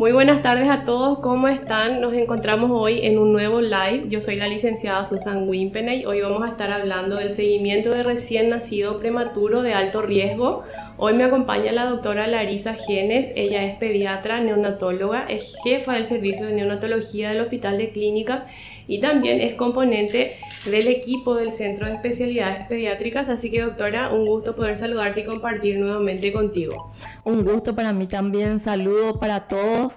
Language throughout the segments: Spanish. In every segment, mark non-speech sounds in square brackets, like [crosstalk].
Muy buenas tardes a todos, ¿cómo están? Nos encontramos hoy en un nuevo live. Yo soy la licenciada Susan Wimpeney. Hoy vamos a estar hablando del seguimiento de recién nacido prematuro de alto riesgo. Hoy me acompaña la doctora Larisa Genes. Ella es pediatra, neonatóloga, es jefa del servicio de neonatología del Hospital de Clínicas y también es componente del equipo del Centro de Especialidades Pediátricas. Así que doctora, un gusto poder saludarte y compartir nuevamente contigo. Un gusto para mí también, saludo para todos.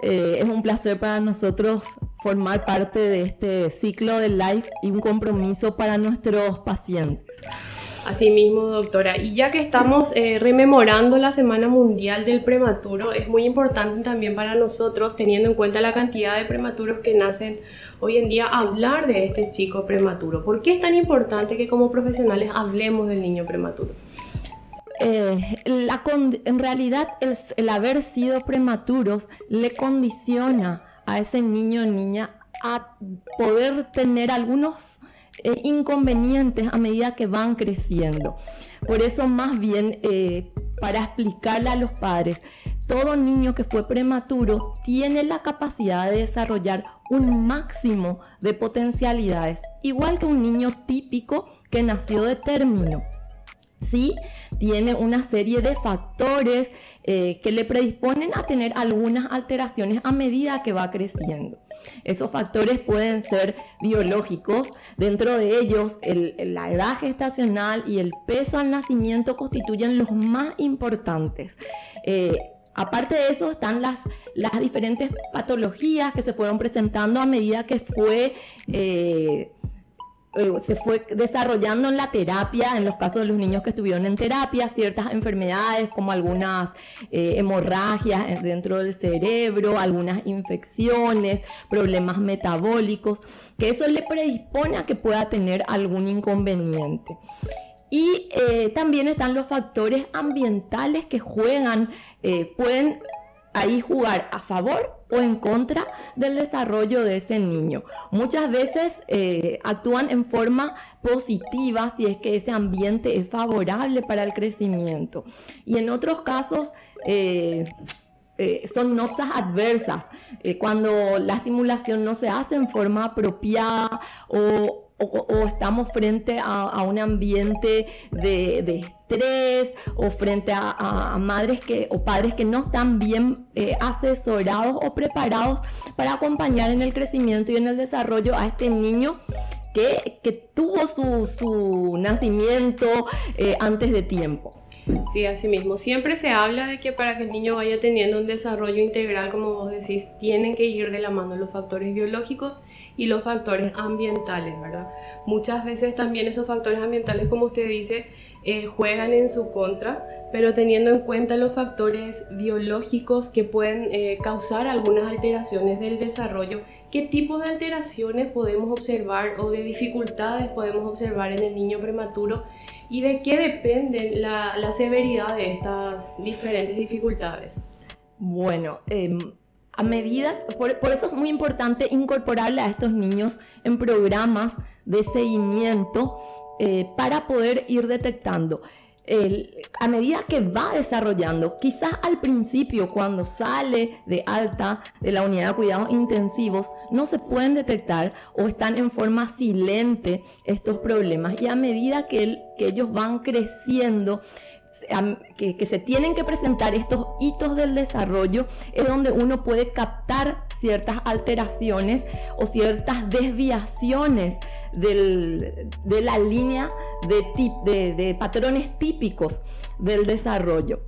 Eh, es un placer para nosotros formar parte de este ciclo de live y un compromiso para nuestros pacientes. Asimismo, doctora, y ya que estamos eh, rememorando la Semana Mundial del Prematuro, es muy importante también para nosotros, teniendo en cuenta la cantidad de prematuros que nacen hoy en día, hablar de este chico prematuro. ¿Por qué es tan importante que como profesionales hablemos del niño prematuro? Eh, en realidad el, haber sido prematuros le condiciona a ese niño o niña a poder tener algunos eh, inconvenientes a medida que van creciendo. Por eso más bien eh, para explicarle a los padres, todo niño que fue prematuro tiene la capacidad de desarrollar un máximo de potencialidades, igual que un niño típico que nació de término. ¿Sí? Tiene una serie de factores eh, que le predisponen a tener algunas alteraciones a medida que va creciendo. Esos factores pueden ser biológicos, dentro de ellos la edad gestacional y el peso al nacimiento constituyen los más importantes. Eh, aparte de eso están las, las diferentes patologías que se fueron presentando a medida que fue eh, eh, se fue desarrollando en la terapia, en los casos de los niños que estuvieron en terapia, ciertas enfermedades como algunas eh, hemorragias dentro del cerebro, algunas infecciones, problemas metabólicos, que eso le predispone a que pueda tener algún inconveniente. Y eh, también están los factores ambientales que juegan, pueden ahí jugar a favor o en contra del desarrollo de ese niño. Muchas veces eh, actúan en forma positiva si es que ese ambiente es favorable para el crecimiento. Y en otros casos... Eh, eh, son notas adversas, cuando la estimulación no se hace en forma apropiada o o, estamos frente a, un ambiente de, estrés o frente a, madres que, o padres que no están bien eh, asesorados o preparados para acompañar en el crecimiento y en el desarrollo a este niño que, tuvo su, nacimiento eh, antes de tiempo. Sí, así mismo. Siempre se habla de que para que el niño vaya teniendo un desarrollo integral, como vos decís, tienen que ir de la mano los factores biológicos y los factores ambientales, ¿verdad? Muchas veces también esos factores ambientales, como usted dice, eh, juegan en su contra, pero teniendo en cuenta los factores biológicos que pueden eh, causar algunas alteraciones del desarrollo, ¿qué tipo de alteraciones podemos observar o de dificultades podemos observar en el niño prematuro? ¿Y de qué depende la, severidad de estas diferentes dificultades? Bueno, em, a medida, por, eso es muy importante incorporarle a estos niños en programas de seguimiento eh, para poder ir detectando. A medida que va desarrollando, quizás al principio cuando sale de alta de la unidad de cuidados intensivos, no se pueden detectar o están en forma silente estos problemas. Y a medida que, ellos van creciendo, que, se tienen que presentar estos hitos del desarrollo es donde uno puede captar ciertas alteraciones o ciertas desviaciones de la línea de, de, patrones típicos del desarrollo.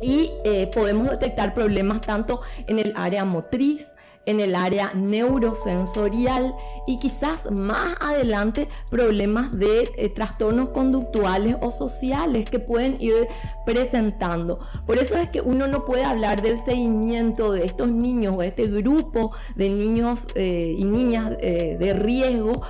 Y eh, podemos detectar problemas tanto en el área motriz, en el área neurosensorial y quizás más adelante problemas de eh, trastornos conductuales o sociales que pueden ir presentando. Por eso es que uno no puede hablar del seguimiento de estos niños o este grupo de niños eh, y niñas eh, de riesgo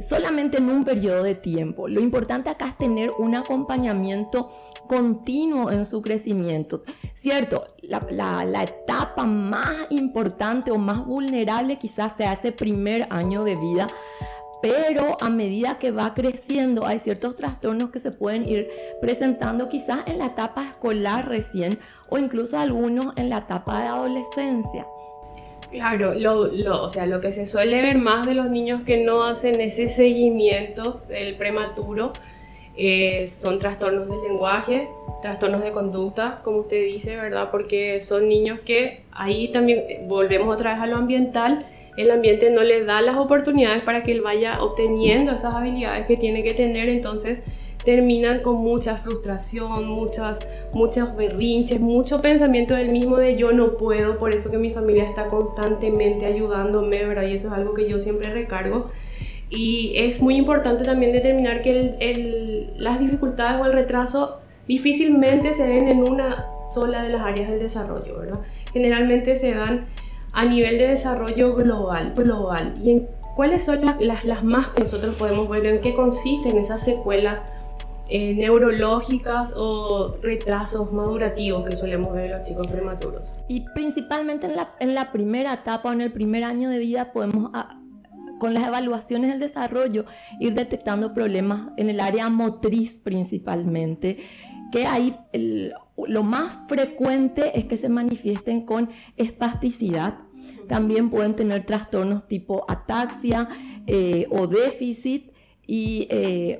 solamente en un periodo de tiempo. Lo importante acá es tener un acompañamiento continuo en su crecimiento. Cierto, la, etapa más importante o más vulnerable quizás sea ese primer año de vida, pero a medida que va creciendo hay ciertos trastornos que se pueden ir presentando quizás en la etapa escolar recién o incluso algunos en la etapa de adolescencia. Claro, lo, o sea, lo que se suele ver más de los niños que no hacen ese seguimiento del prematuro eh, son trastornos del lenguaje, trastornos de conducta, como usted dice, ¿verdad? Porque son niños que ahí también eh, volvemos otra vez a lo ambiental el ambiente no le da las oportunidades para que él vaya obteniendo esas habilidades que tiene que tener, entonces terminan con mucha frustración, muchas, muchos berrinches, mucho pensamiento del mismo de yo no puedo, por eso que mi familia está constantemente ayudándome, ¿verdad? Y eso es algo que yo siempre recargo. Y es muy importante también determinar que las dificultades o el retraso difícilmente se ven en una sola de las áreas del desarrollo, ¿verdad? Generalmente se dan a nivel de desarrollo global, global y en cuáles son las, las, más que nosotros podemos ver, en qué consisten esas secuelas eh, neurológicas o retrasos madurativos que solemos ver en los chicos prematuros. Y principalmente en la, en la primera etapa o en el primer año de vida podemos... Ah, con las evaluaciones del desarrollo, ir detectando problemas en el área motriz principalmente, que ahí lo más frecuente es que se manifiesten con espasticidad, también pueden tener trastornos tipo ataxia eh, o déficit eh,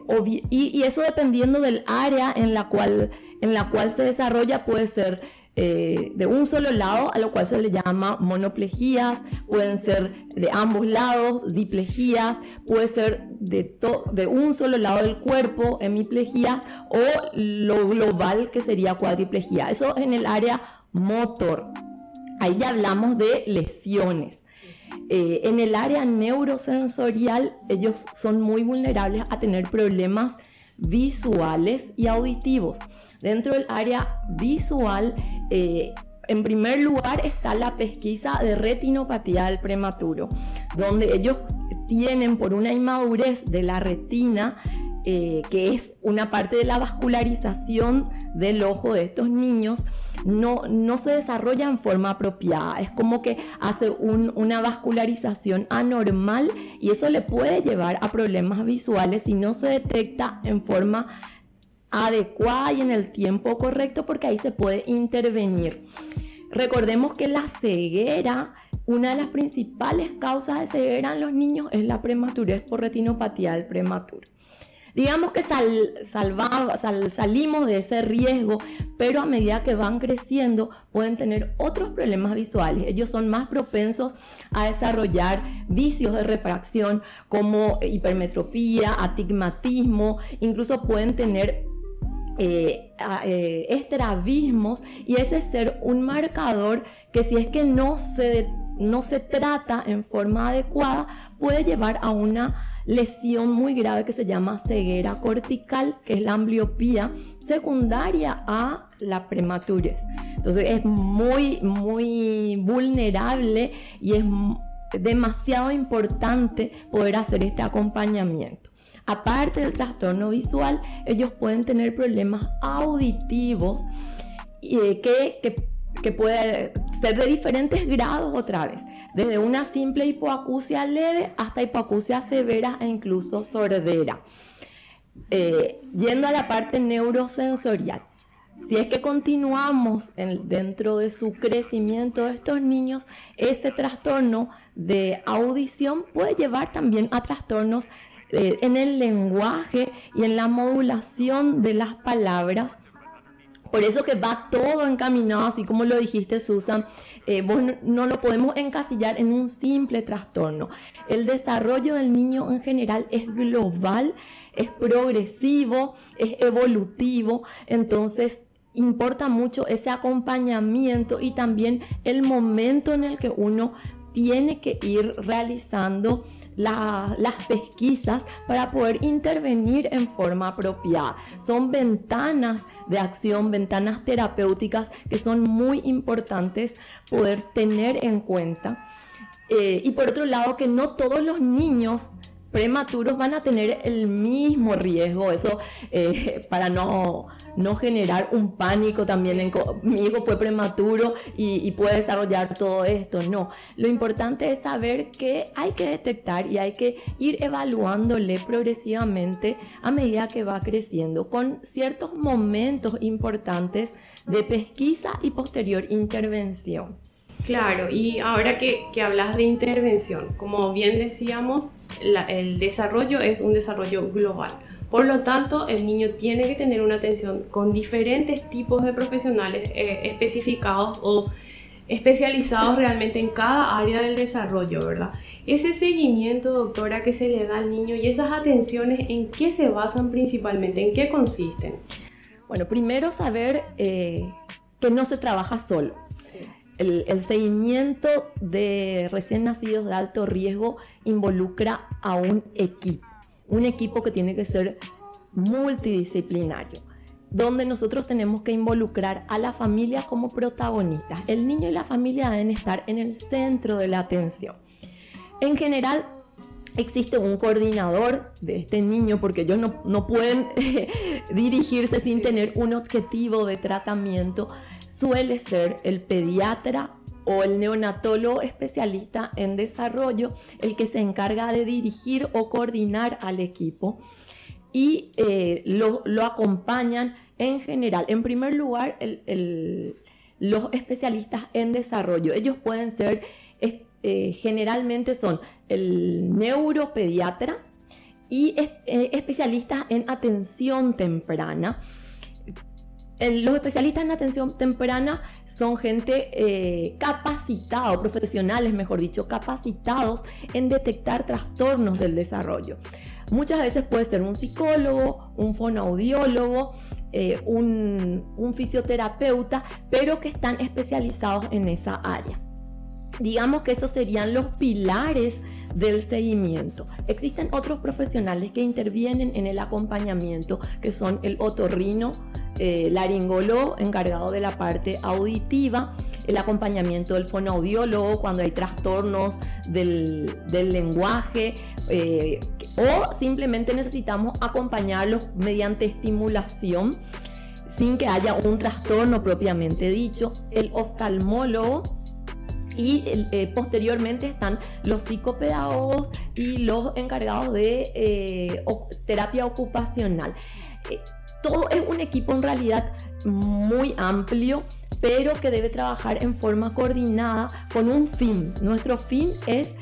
y, eso dependiendo del área en la cual, en la cual se desarrolla puede ser eh, de un solo lado, a lo cual se le llama monoplejías, pueden ser de ambos lados, diplejías, puede ser de, de un solo lado del cuerpo, hemiplejía, o lo global que sería cuadriplejía. Eso en el área motor. Ahí ya hablamos de lesiones. Eh, en el área neurosensorial, ellos son muy vulnerables a tener problemas visuales y auditivos. Dentro del área visual, eh, en primer lugar está la pesquisa de retinopatía del prematuro, donde ellos tienen por una inmadurez de la retina eh, que es una parte de la vascularización del ojo de estos niños, no, no se desarrolla en forma apropiada. Es como que hace una vascularización anormal y eso le puede llevar a problemas visuales si no se detecta en forma adecuada y en el tiempo correcto porque ahí se puede intervenir. Recordemos que la ceguera, una de las principales causas de ceguera en los niños es la prematurez por retinopatía del prematuro. Digamos que salimos de ese riesgo, pero a medida que van creciendo pueden tener otros problemas visuales. Ellos son más propensos a desarrollar vicios de refracción como hipermetropía, atigmatismo, incluso pueden tener eh, eh, estrabismos y ese ser un marcador que si es que no se, no se trata en forma adecuada puede llevar a una lesión muy grave que se llama ceguera cortical, que es la ambliopía secundaria a la prematurez. Entonces es muy, muy vulnerable y es demasiado importante poder hacer este acompañamiento. Aparte del trastorno visual, ellos pueden tener problemas auditivos eh, que, que, que puede ser de diferentes grados otra vez desde una simple hipoacusia leve hasta hipoacusia severa e incluso sordera. Eh, yendo a la parte neurosensorial, si es que continuamos dentro de su crecimiento de estos niños, ese trastorno de audición puede llevar también a trastornos eh, en el lenguaje y en la modulación de las palabras por eso que va todo encaminado, así como lo dijiste Susan, eh, no, lo podemos encasillar en un simple trastorno. El desarrollo del niño en general es global, es progresivo, es evolutivo, entonces importa mucho ese acompañamiento y también el momento en el que uno tiene que ir realizando las pesquisas para poder intervenir en forma apropiada. Son ventanas de acción, ventanas terapéuticas que son muy importantes poder tener en cuenta. Eh, y por otro lado, que no todos los niños prematuros van a tener el mismo riesgo, eso eh, para no, no generar un pánico también, en, mi hijo fue prematuro y, puede desarrollar todo esto, no, lo importante es saber que hay que detectar y hay que ir evaluándole progresivamente a medida que va creciendo, con ciertos momentos importantes de pesquisa y posterior intervención. Claro, y ahora que, que hablas de intervención, como bien decíamos, el desarrollo es un desarrollo global. Por lo tanto, el niño tiene que tener una atención con diferentes tipos de profesionales eh, especificados o especializados realmente en cada área del desarrollo, ¿verdad? Ese seguimiento, doctora, que se le da al niño y esas atenciones, ¿en qué se basan principalmente? ¿En qué consisten? Bueno, primero saber eh, que no se trabaja solo. El, el, seguimiento de recién nacidos de alto riesgo involucra a un equipo un equipo que tiene que ser multidisciplinario, donde nosotros tenemos que involucrar a la familia como protagonistas. El niño y la familia deben estar en el centro de la atención. En general, existe un coordinador de este niño porque ellos no, no pueden [laughs] dirigirse sin tener un objetivo de tratamiento. Suele ser el pediatra o el neonatólogo especialista en desarrollo el que se encarga de dirigir o coordinar al equipo y eh, lo, acompañan en general. En primer lugar, los especialistas en desarrollo. Ellos pueden ser, eh, generalmente son el neuropediatra y eh, especialistas en atención temprana. Los especialistas en atención temprana son gente eh, capacitada, profesionales, mejor dicho, capacitados en detectar trastornos del desarrollo. Muchas veces puede ser un psicólogo, un fonoaudiólogo, eh, un, un fisioterapeuta, pero que están especializados en esa área. Digamos que esos serían los pilares del seguimiento. Existen otros profesionales que intervienen en el acompañamiento, que son el otorrino, eh, laringólogo encargado de la parte auditiva, el acompañamiento del fonoaudiólogo cuando hay trastornos del, lenguaje eh, o simplemente necesitamos acompañarlos mediante estimulación sin que haya un trastorno propiamente dicho. El oftalmólogo y eh, posteriormente están los psicopedagogos y los encargados de eh, terapia ocupacional. Eh, todo es un equipo en realidad muy amplio, pero que debe trabajar en forma coordinada con un fin. Nuestro fin es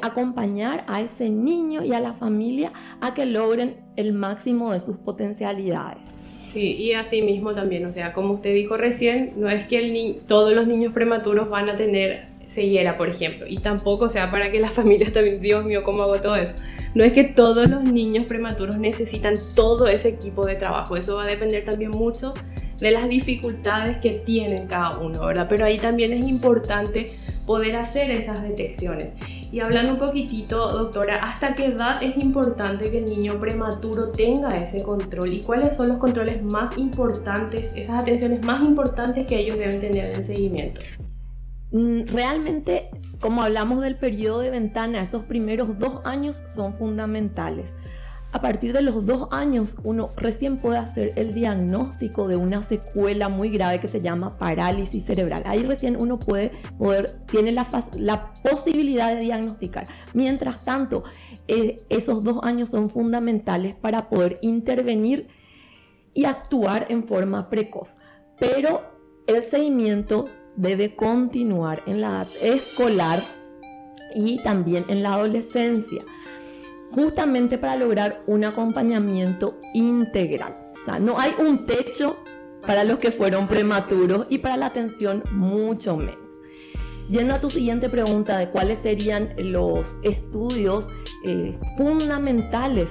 acompañar a ese niño y a la familia a que logren el máximo de sus potencialidades. Sí, y así mismo también, o sea, como usted dijo recién, no es que el todos los niños prematuros van a tener ceguera, por ejemplo, y tampoco, o sea, para que las [laughs] familias también, Dios mío, ¿cómo hago todo eso? No es que todos los niños prematuros necesitan todo ese equipo de trabajo, eso va a depender también mucho de las dificultades que tienen cada uno, ¿verdad? Pero ahí también es importante poder hacer esas detecciones. Y hablando un poquitito, doctora, ¿hasta qué edad es importante que el niño prematuro tenga ese control? ¿Y cuáles son los controles más importantes, esas atenciones más importantes que ellos deben tener en seguimiento? Mm, realmente, como hablamos del periodo de ventana, esos primeros dos años son fundamentales. A partir de los dos años, uno recién puede hacer el diagnóstico de una secuela muy grave que se llama parálisis cerebral. Ahí recién uno puede poder, tiene la, posibilidad de diagnosticar. Mientras tanto, eh, esos dos años son fundamentales para poder intervenir y actuar en forma precoz. Pero el seguimiento debe continuar en la edad escolar y también en la adolescencia justamente para lograr un acompañamiento integral. O sea, no hay un techo para los que fueron prematuros y para la atención mucho menos. Yendo a tu siguiente pregunta de cuáles serían los estudios eh, fundamentales,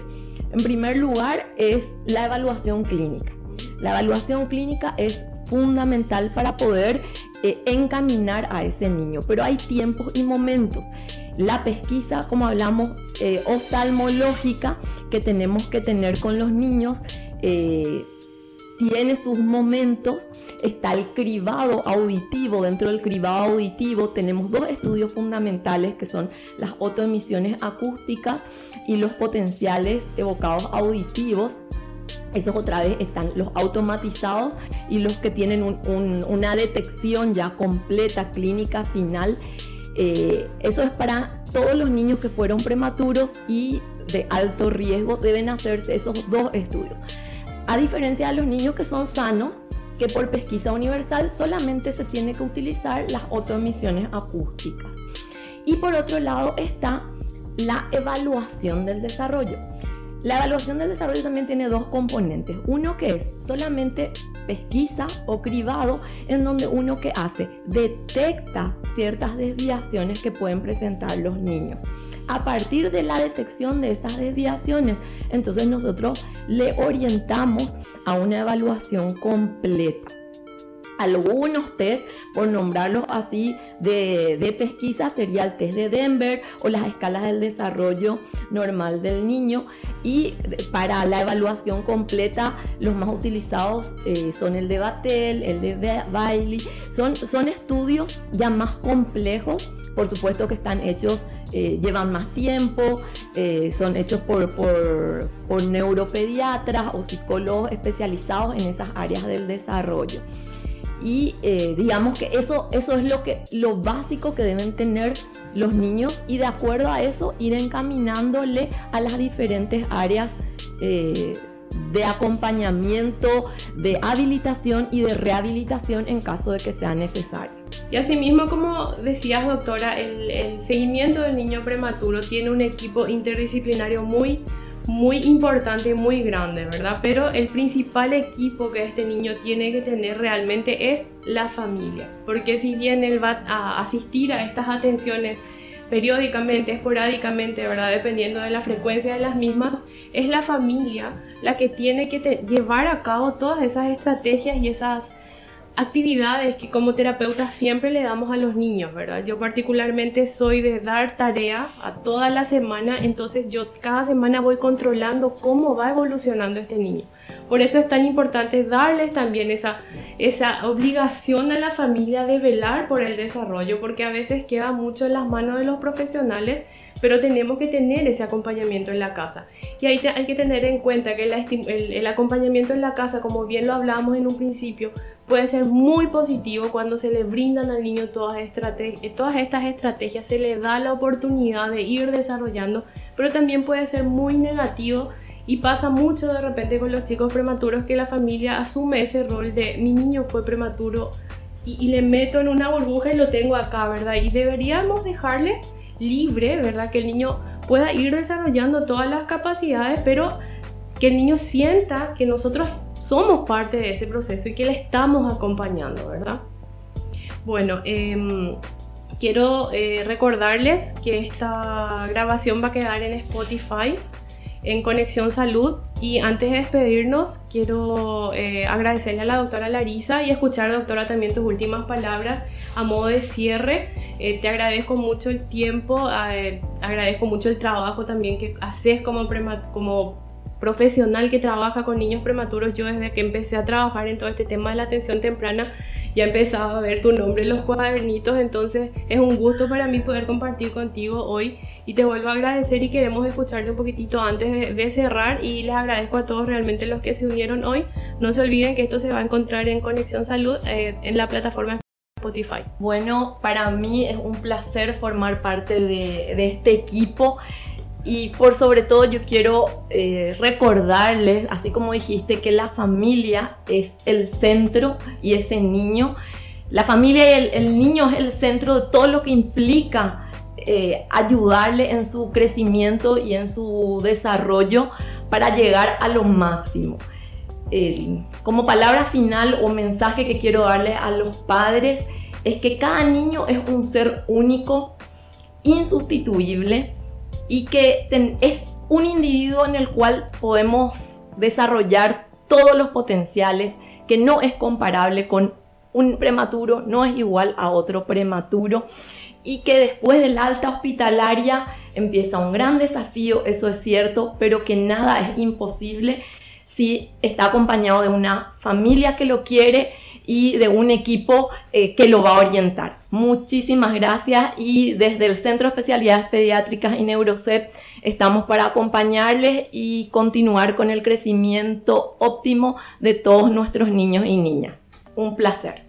en primer lugar es la evaluación clínica. La evaluación clínica es fundamental para poder eh, encaminar a ese niño, pero hay tiempos y momentos la pesquisa, como hablamos, eh, oftalmológica que tenemos que tener con los niños, eh, tiene sus momentos, está el cribado auditivo. Dentro del cribado auditivo tenemos dos estudios fundamentales que son las autoemisiones acústicas y los potenciales evocados auditivos. Esos otra vez están los automatizados y los que tienen una detección ya completa, clínica, final. Eh, eso es para todos los niños que fueron prematuros y de alto riesgo deben hacerse esos dos estudios. A diferencia de los niños que son sanos, que por pesquisa universal solamente se tiene que utilizar las autoemisiones acústicas. Y por otro lado está la evaluación del desarrollo. La evaluación del desarrollo también tiene dos componentes. Uno que es solamente pesquisa o cribado, en donde uno que hace detecta ciertas desviaciones que pueden presentar los niños a partir de la detección de esas desviaciones, entonces nosotros le orientamos a una evaluación completa. Algunos test, por nombrarlos así, de, pesquisa sería el test de Denver o las escalas del desarrollo normal del niño. Y para la evaluación completa, los más utilizados eh, son el de Battelle, el de Bailey. Son, son estudios ya más complejos, por supuesto que están hechos eh, llevan más tiempo, eh, son hechos por, por, neuropediatras o psicólogos especializados en esas áreas del desarrollo. Y eh, digamos que eso, eso es lo, que, básico que deben tener los niños y de acuerdo a eso ir encaminándole a las diferentes áreas de acompañamiento, de habilitación y de rehabilitación en caso de que sea necesario. Y asimismo, como decías doctora, el, seguimiento del niño prematuro tiene un equipo interdisciplinario muy muy importante, muy grande, ¿verdad? Pero el principal equipo que este niño tiene que tener realmente es la familia, porque si bien él va a asistir a estas atenciones periódicamente, esporádicamente, ¿verdad? Dependiendo de la frecuencia de las mismas, es la familia la que tiene que llevar a cabo todas esas estrategias y esas actividades que como terapeuta siempre le damos a los niños, ¿verdad? Yo particularmente soy de dar tarea a toda la semana, entonces yo cada semana voy controlando cómo va evolucionando este niño. Por eso es tan importante darles también esa, esa obligación a la familia de velar por el desarrollo, porque a veces queda mucho en las manos de los profesionales pero tenemos que tener ese acompañamiento en la casa. Y ahí hay que tener en cuenta que el, el, acompañamiento en la casa, como bien lo hablábamos en un principio, puede ser muy positivo cuando se le brindan al niño todas, todas estas estrategias, se le da la oportunidad de ir desarrollando, pero también puede ser muy negativo y pasa mucho de repente con los chicos prematuros que la familia asume ese rol de mi niño fue prematuro y, y le meto en una burbuja y lo tengo acá, ¿verdad? Y deberíamos dejarle libre, ¿verdad? Que el niño pueda ir desarrollando todas las capacidades, pero que el niño sienta que nosotros somos parte de ese proceso y que le estamos acompañando, ¿verdad? Bueno, em, quiero eh, recordarles que esta grabación va a quedar en Spotify en Conexión Salud. Y antes de despedirnos, quiero eh, agradecerle a la doctora Larisa y escuchar, doctora, también tus últimas palabras a modo de cierre. Eh, te agradezco mucho el tiempo, agradezco mucho el trabajo también que haces como, como profesional que trabaja con niños prematuros, yo desde que empecé a trabajar en todo este tema de la atención temprana, ya he empezado a ver tu nombre en los cuadernitos, entonces es un gusto para mí poder compartir contigo hoy y te vuelvo a agradecer y queremos escucharte un poquitito antes de, cerrar y les agradezco a todos realmente los que se unieron hoy. No se olviden que esto se va a encontrar en Conexión Salud eh, en la plataforma Spotify. Bueno, para mí es un placer formar parte de, de este equipo. Y por sobre todo yo quiero eh, recordarles, así como dijiste, que la familia es el centro y ese niño, la familia y el, niño es el centro de todo lo que implica eh, ayudarle en su crecimiento y en su desarrollo para llegar a lo máximo. como palabra final o mensaje que quiero darle a los padres es que cada niño es un ser único, insustituible, y que es un individuo en el cual podemos desarrollar todos los potenciales, que no es comparable con un prematuro, no es igual a otro prematuro y que después de la alta hospitalaria empieza un gran desafío, eso es cierto, pero que nada es imposible si está acompañado de una familia que lo quiere y de un equipo eh, que lo va a orientar. Muchísimas gracias y desde el Centro de Especialidades Pediátricas y Neurocep estamos para acompañarles y continuar con el crecimiento óptimo de todos nuestros niños y niñas. Un placer.